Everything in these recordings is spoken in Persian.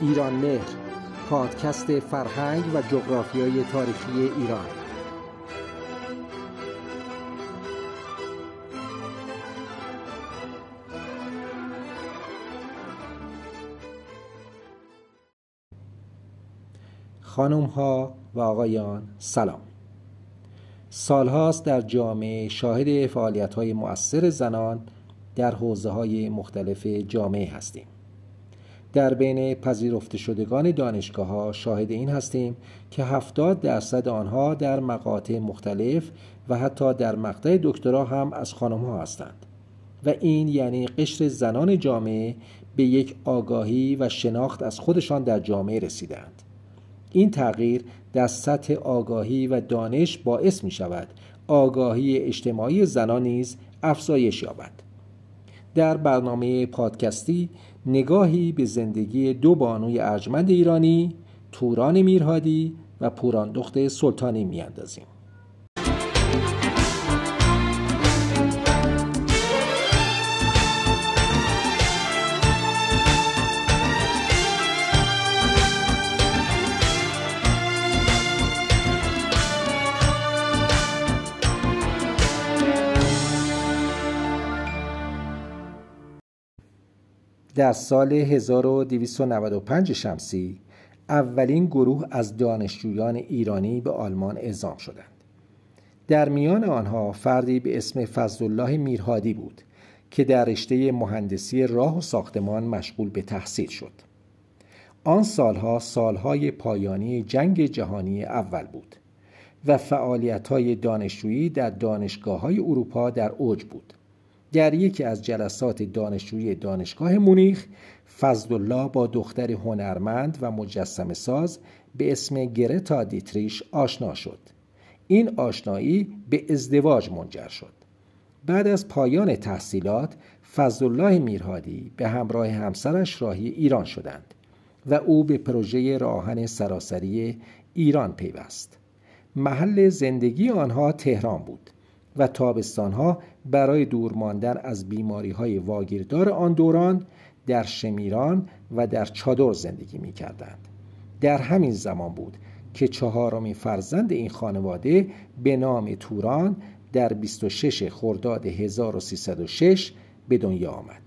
ایران مهر پادکست فرهنگ و جغرافیای تاریخی ایران. خانم ها و آقایان سلام. سالهاست در جامعه شاهد فعالیت های مؤثر زنان در حوزه های مختلف جامعه هستیم. در بین پذیرفته شدگان دانشگاه ها شاهد این هستیم که 70 درصد آنها در مقاطع مختلف و حتی در مقطع دکترا هم از خانم ها هستند. و این یعنی قشر زنان جامعه به یک آگاهی و شناخت از خودشان در جامعه رسیدند این تغییر در سطح آگاهی و دانش باعث می شود آگاهی اجتماعی زنان نیز افزایش یابد. در برنامه پادکستی نگاهی به زندگی دو بانوی ارجمند ایرانی توران میرهادی و پوراندخت سلطانی میاندازیم. در سال 1295 شمسی اولین گروه از دانشجویان ایرانی به آلمان اعزام شدند. در میان آنها فردی به اسم فضلالله میرهادی بود که در رشته مهندسی راه و ساختمان مشغول به تحصیل شد. آن سالها سالهای پایانی جنگ جهانی اول بود و فعالیت های دانشجویی در دانشگاه های اروپا در اوج بود. در یکی از جلسات دانشجویی دانشگاه مونیخ فضلالله با دختر هنرمند و مجسم ساز به اسم گرتا دیتریش آشنا شد. این آشنایی به ازدواج منجر شد. بعد از پایان تحصیلات فضلالله میرهادی به همراه همسرش راهی ایران شدند و او به پروژه راهن سراسری ایران پیوست. محل زندگی آنها تهران بود. و تابستانها برای دور ماندن از بیماری های واگیردار آن دوران در شمیران و در چادر زندگی می کردند. در همین زمان بود که چهارمین فرزند این خانواده به نام توران در 26 خرداد 1306 به دنیا آمد.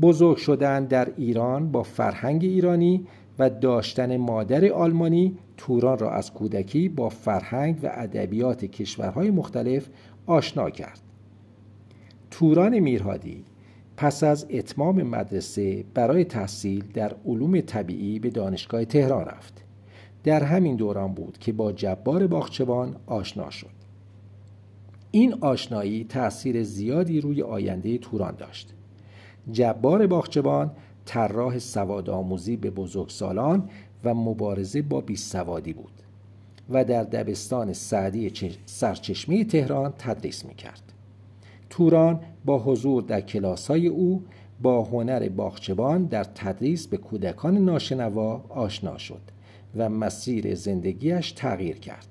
بزرگ شدن در ایران با فرهنگ ایرانی و داشتن مادر آلمانی توران را از کودکی با فرهنگ و ادبیات کشورهای مختلف آشنا کرد. توران میرهادی پس از اتمام مدرسه برای تحصیل در علوم طبیعی به دانشگاه تهران رفت. در همین دوران بود که با جبار باغچبان آشنا شد. این آشنایی تأثیر زیادی روی آینده توران داشت. جبار باغچبان طراح سواد آموزی به بزرگسالان و مبارزه با بیسوادی بود و در دبستان سعدی سرچشمه تهران تدریس می کرد. توران با حضور در کلاس های او با هنر باغچبان در تدریس به کودکان ناشنوا آشنا شد و مسیر زندگیش تغییر کرد.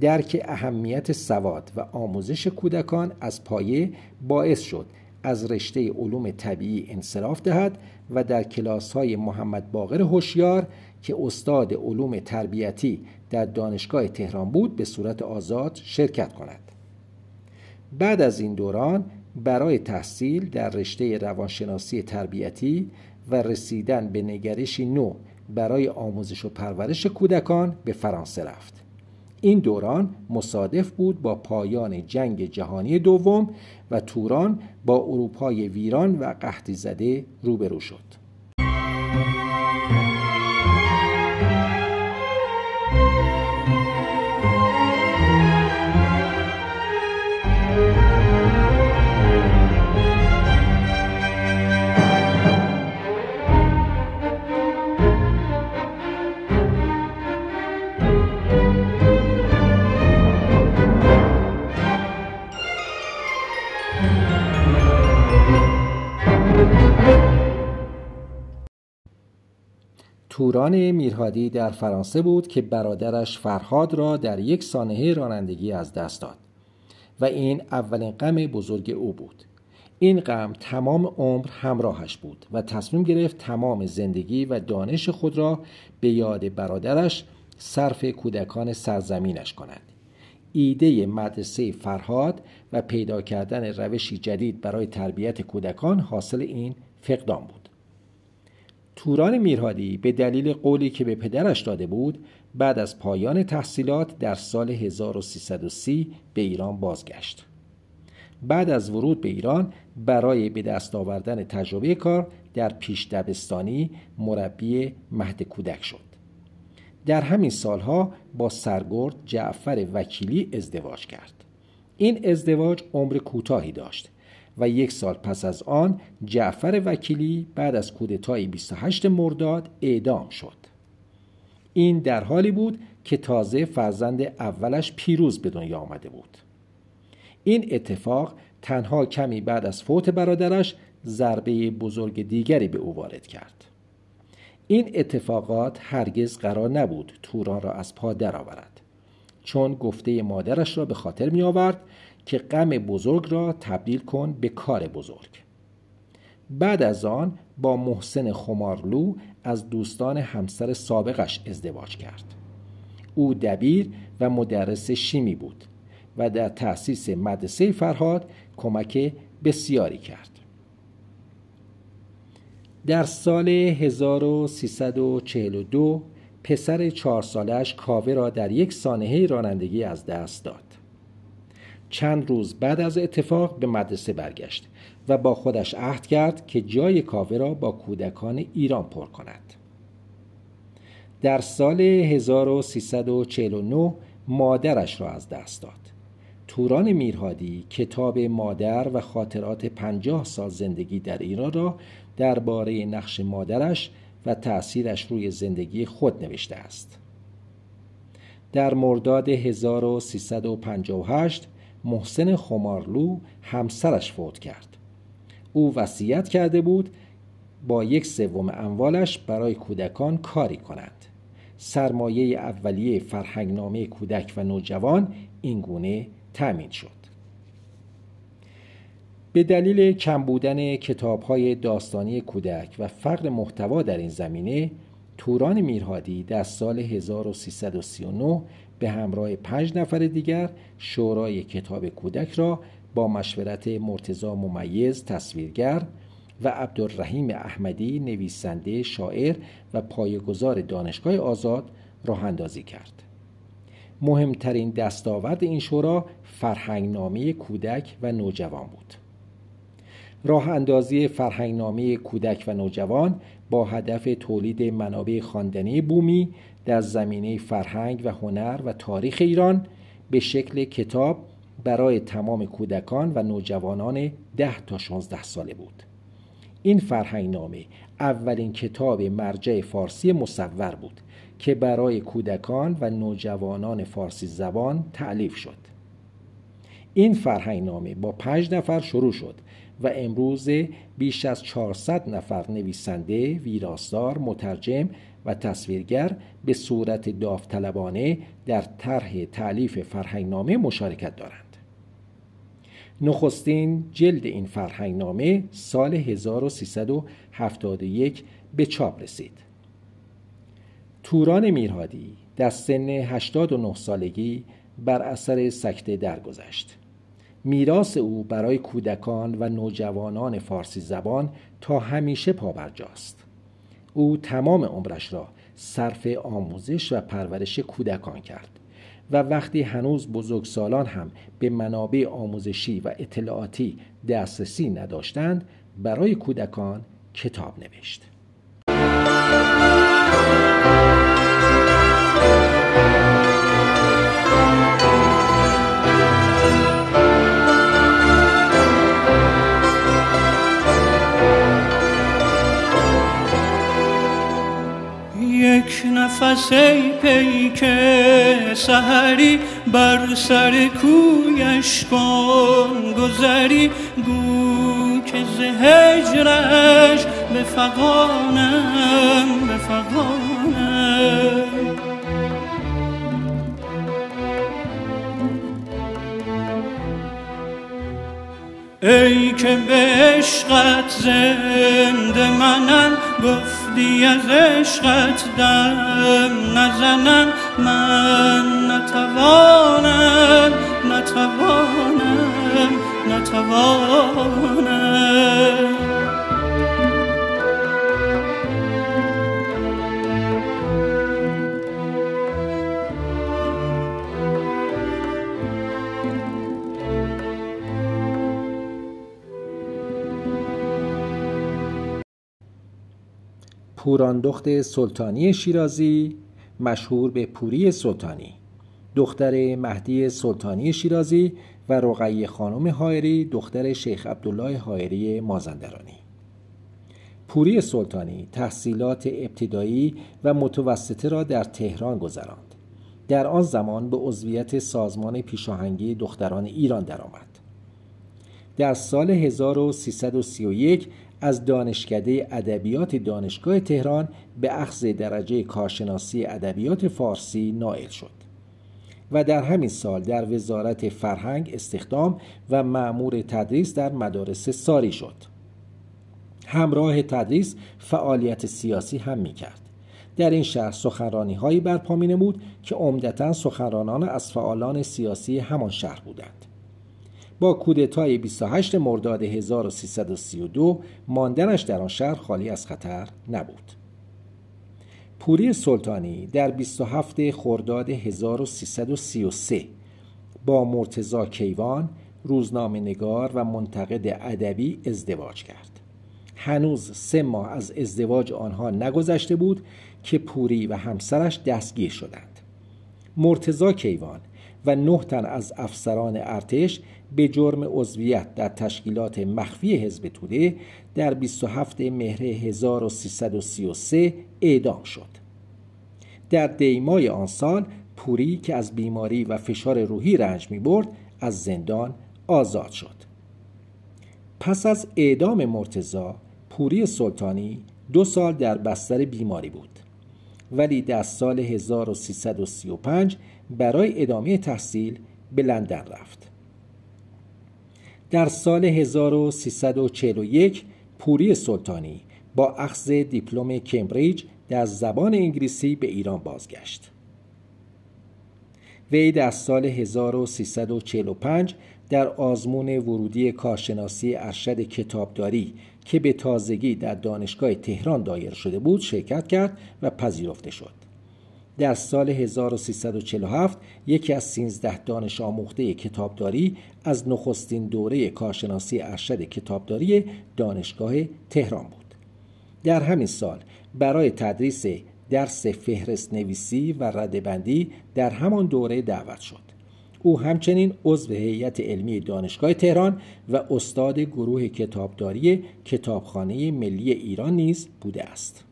درک اهمیت سواد و آموزش کودکان از پایه باعث شد از رشته علوم طبیعی انصراف دهد و در کلاس های محمد باقر هوشیار که استاد علوم تربیتی در دانشگاه تهران بود به صورت آزاد شرکت کند. بعد از این دوران برای تحصیل در رشته روانشناسی تربیتی و رسیدن به نگرشی نو برای آموزش و پرورش کودکان به فرانسه رفت. این دوران مصادف بود با پایان جنگ جهانی دوم و توران با اروپای ویران و قحطی زده روبرو شد. توران میرهادی در فرانسه بود که برادرش فرهاد را در یک سانحه رانندگی از دست داد و این اولین غم بزرگ او بود. این غم تمام عمر همراهش بود و تصمیم گرفت تمام زندگی و دانش خود را به یاد برادرش صرف کودکان سرزمینش کند. ایده مدرسه فرهاد و پیدا کردن روشی جدید برای تربیت کودکان حاصل این فقدان بود. توران میرهادی به دلیل قولی که به پدرش داده بود بعد از پایان تحصیلات در سال 1330 به ایران بازگشت. بعد از ورود به ایران برای به دست آوردن تجربه کار در پیش دبستانی مربی مهد کودک شد. در همین سالها با سرگرد جعفر وکیلی ازدواج کرد. این ازدواج عمر کوتاهی داشت. و یک سال پس از آن جعفر وکیلی بعد از کودتای 28 مرداد اعدام شد. این در حالی بود که تازه فرزند اولش پیروز به دنیا آمده بود. این اتفاق تنها کمی بعد از فوت برادرش ضربه بزرگ دیگری به او وارد کرد. این اتفاقات هرگز قرار نبود توران را از پا درآورد. چون گفته مادرش را به خاطر می آورد که غم بزرگ را تبدیل کن به کار بزرگ. بعد از آن با محسن خمارلو از دوستان همسر سابقش ازدواج کرد. او دبیر و مدرس شیمی بود و در تأسیس مدرسه فرهاد کمک بسیاری کرد. در سال 1342 پسر چهار سالش کاوه را در یک سانحه رانندگی از دست داد. چند روز بعد از اتفاق به مدرسه برگشت و با خودش عهد کرد که جای کاوه را با کودکان ایران پر کند در سال 1349 مادرش را از دست داد توران میرهادی کتاب مادر و خاطرات پنجاه سال زندگی در ایران را درباره نقش مادرش و تأثیرش روی زندگی خود نوشته است. در مرداد 1358 محسن خمارلو همسرش فوت کرد. او وصیت کرده بود با یک سوم اموالش برای کودکان کاری کنند. سرمایه اولیه فرهنگنامه کودک و نوجوان اینگونه تأمین شد. به دلیل کم بودن کتاب های داستانی کودک و فقر محتوا در این زمینه توران میرهادی در سال 1339 به همراه پنج نفر دیگر شورای کتاب کودک را با مشورت مرتزا ممیز تصویرگر و عبدالرحیم احمدی نویسنده شاعر و پایگزار دانشگاه آزاد راه اندازی کرد. مهمترین دستاورد این شورا فرهنگنامه کودک و نوجوان بود. راه اندازی فرهنگنامه کودک و نوجوان با هدف تولید منابع خواندنی بومی در زمینه فرهنگ و هنر و تاریخ ایران به شکل کتاب برای تمام کودکان و نوجوانان ده تا 16 ساله بود. این فرهنگنامه اولین کتاب مرجع فارسی مصور بود که برای کودکان و نوجوانان فارسی زبان تعلیف شد. این فرهنگنامه با پنج نفر شروع شد و امروز بیش از 400 نفر نویسنده، ویراستار، مترجم و تصویرگر به صورت داوطلبانه در طرح تعلیف فرهنگنامه مشارکت دارند. نخستین جلد این فرهنگنامه سال 1371 به چاپ رسید. توران میرهادی در سن 89 سالگی بر اثر سکته درگذشت. میراث او برای کودکان و نوجوانان فارسی زبان تا همیشه پابرجاست او تمام عمرش را صرف آموزش و پرورش کودکان کرد و وقتی هنوز بزرگسالان هم به منابع آموزشی و اطلاعاتی دسترسی نداشتند برای کودکان کتاب نوشت. یک نفس ای پیک سحری بر سر کویش کن گذری گو که زهجرش به فقانم به فقانم ای که به عشقت زنده منم گفتی از عشقت دم نزنم من نتوانم نتوانم نتوانم. پوراندخت سلطانی شیرازی مشهور به پوری سلطانی. دختر مهدی سلطانی شیرازی و رقیه خانم هایری دختر شیخ عبدالله هایری مازندرانی. پوری سلطانی تحصیلات ابتدایی و متوسطه را در تهران گذراند. در آن زمان به عضویت سازمان پیشاهنگی دختران ایران درآمد. در سال 1331 از دانشکده ادبیات دانشگاه تهران به اخذ درجه کارشناسی ادبیات فارسی نائل شد و در همین سال در وزارت فرهنگ استخدام و معمور تدریس در مدارس ساری شد. همراه تدریس فعالیت سیاسی هم می کرد. در این شهر سخنرانی هایی برپا می نمود که عمدتا سخنرانان از فعالان سیاسی همان شهر بودند. با کودتای 28 مرداد 1332 ماندنش در آن شهر خالی از خطر نبود. پوری سلطانی در 27 خرداد 1333 با مرتزا کیوان روزنامه نگار و منتقد ادبی ازدواج کرد. هنوز سه ماه از ازدواج آنها نگذشته بود که پوری و همسرش دستگیر شدند. مرتزا کیوان و نه تن از افسران ارتش به جرم عضویت در تشکیلات مخفی حزب توده در 27 مهر 1333 اعدام شد. در دیمای آن سال پوری که از بیماری و فشار روحی رنج می برد از زندان آزاد شد. پس از اعدام مرتزا پوری سلطانی دو سال در بستر بیماری بود ولی در سال 1335 برای ادامه تحصیل به لندن رفت. در سال 1341 پوری سلطانی با اخذ دیپلم کمبریج در زبان انگلیسی به ایران بازگشت. وی در سال 1345 در آزمون ورودی کارشناسی ارشد کتابداری که به تازگی در دانشگاه تهران دایر شده بود شرکت کرد و پذیرفته شد. در سال 1347 یکی از 13 دانش آموخته کتابداری از نخستین دوره کارشناسی ارشد کتابداری دانشگاه تهران بود. در همین سال برای تدریس درس فهرست نویسی و ردبندی در همان دوره دعوت شد. او همچنین عضو هیئت علمی دانشگاه تهران و استاد گروه کتابداری کتابخانه ملی ایران نیز بوده است.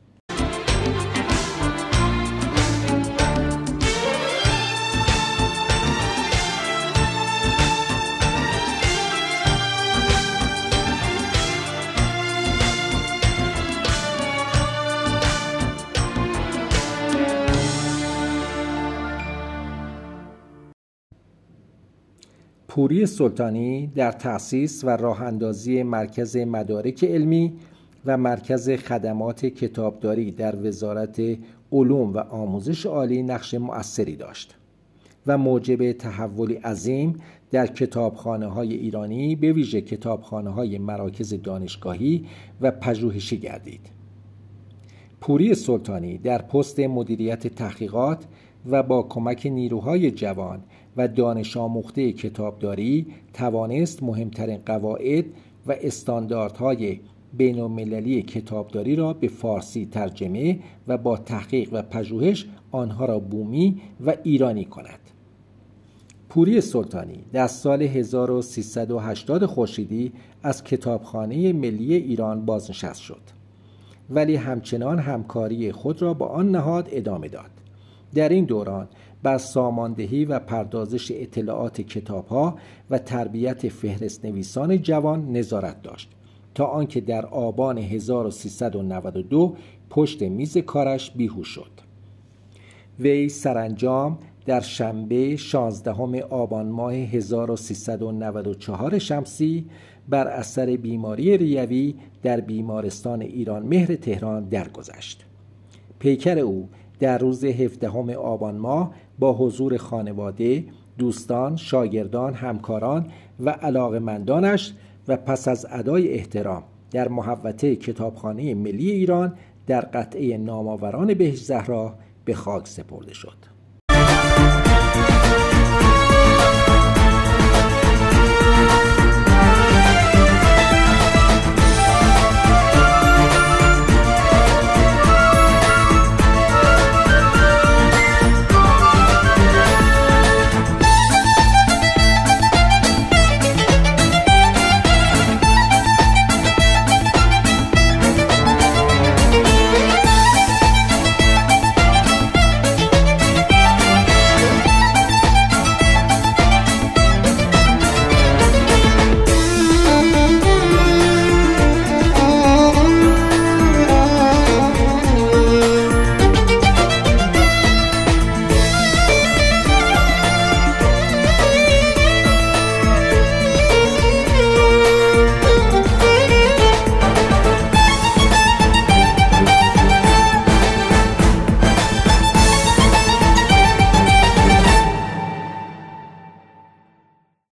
پوری سلطانی در تأسیس و راه اندازی مرکز مدارک علمی و مرکز خدمات کتابداری در وزارت علوم و آموزش عالی نقش مؤثری داشت و موجب تحولی عظیم در کتابخانه های ایرانی به ویژه کتابخانه های مراکز دانشگاهی و پژوهشی گردید. پوری سلطانی در پست مدیریت تحقیقات و با کمک نیروهای جوان و دانش آموخته کتابداری توانست مهمترین قواعد و استانداردهای بین المللی کتابداری را به فارسی ترجمه و با تحقیق و پژوهش آنها را بومی و ایرانی کند. پوری سلطانی در سال 1380 خورشیدی از کتابخانه ملی ایران بازنشست شد ولی همچنان همکاری خود را با آن نهاد ادامه داد. در این دوران بر ساماندهی و پردازش اطلاعات کتابها و تربیت فهرست نویسان جوان نظارت داشت تا آنکه در آبان 1392 پشت میز کارش بیهوش شد وی سرانجام در شنبه 16 آبان ماه 1394 شمسی بر اثر بیماری ریوی در بیمارستان ایران مهر تهران درگذشت. پیکر او در روز 17 آبان ماه با حضور خانواده، دوستان، شاگردان، همکاران و علاقمندانش و پس از ادای احترام در محوطه کتابخانه ملی ایران در قطعه نامآوران بهش زهرا به خاک سپرده شد.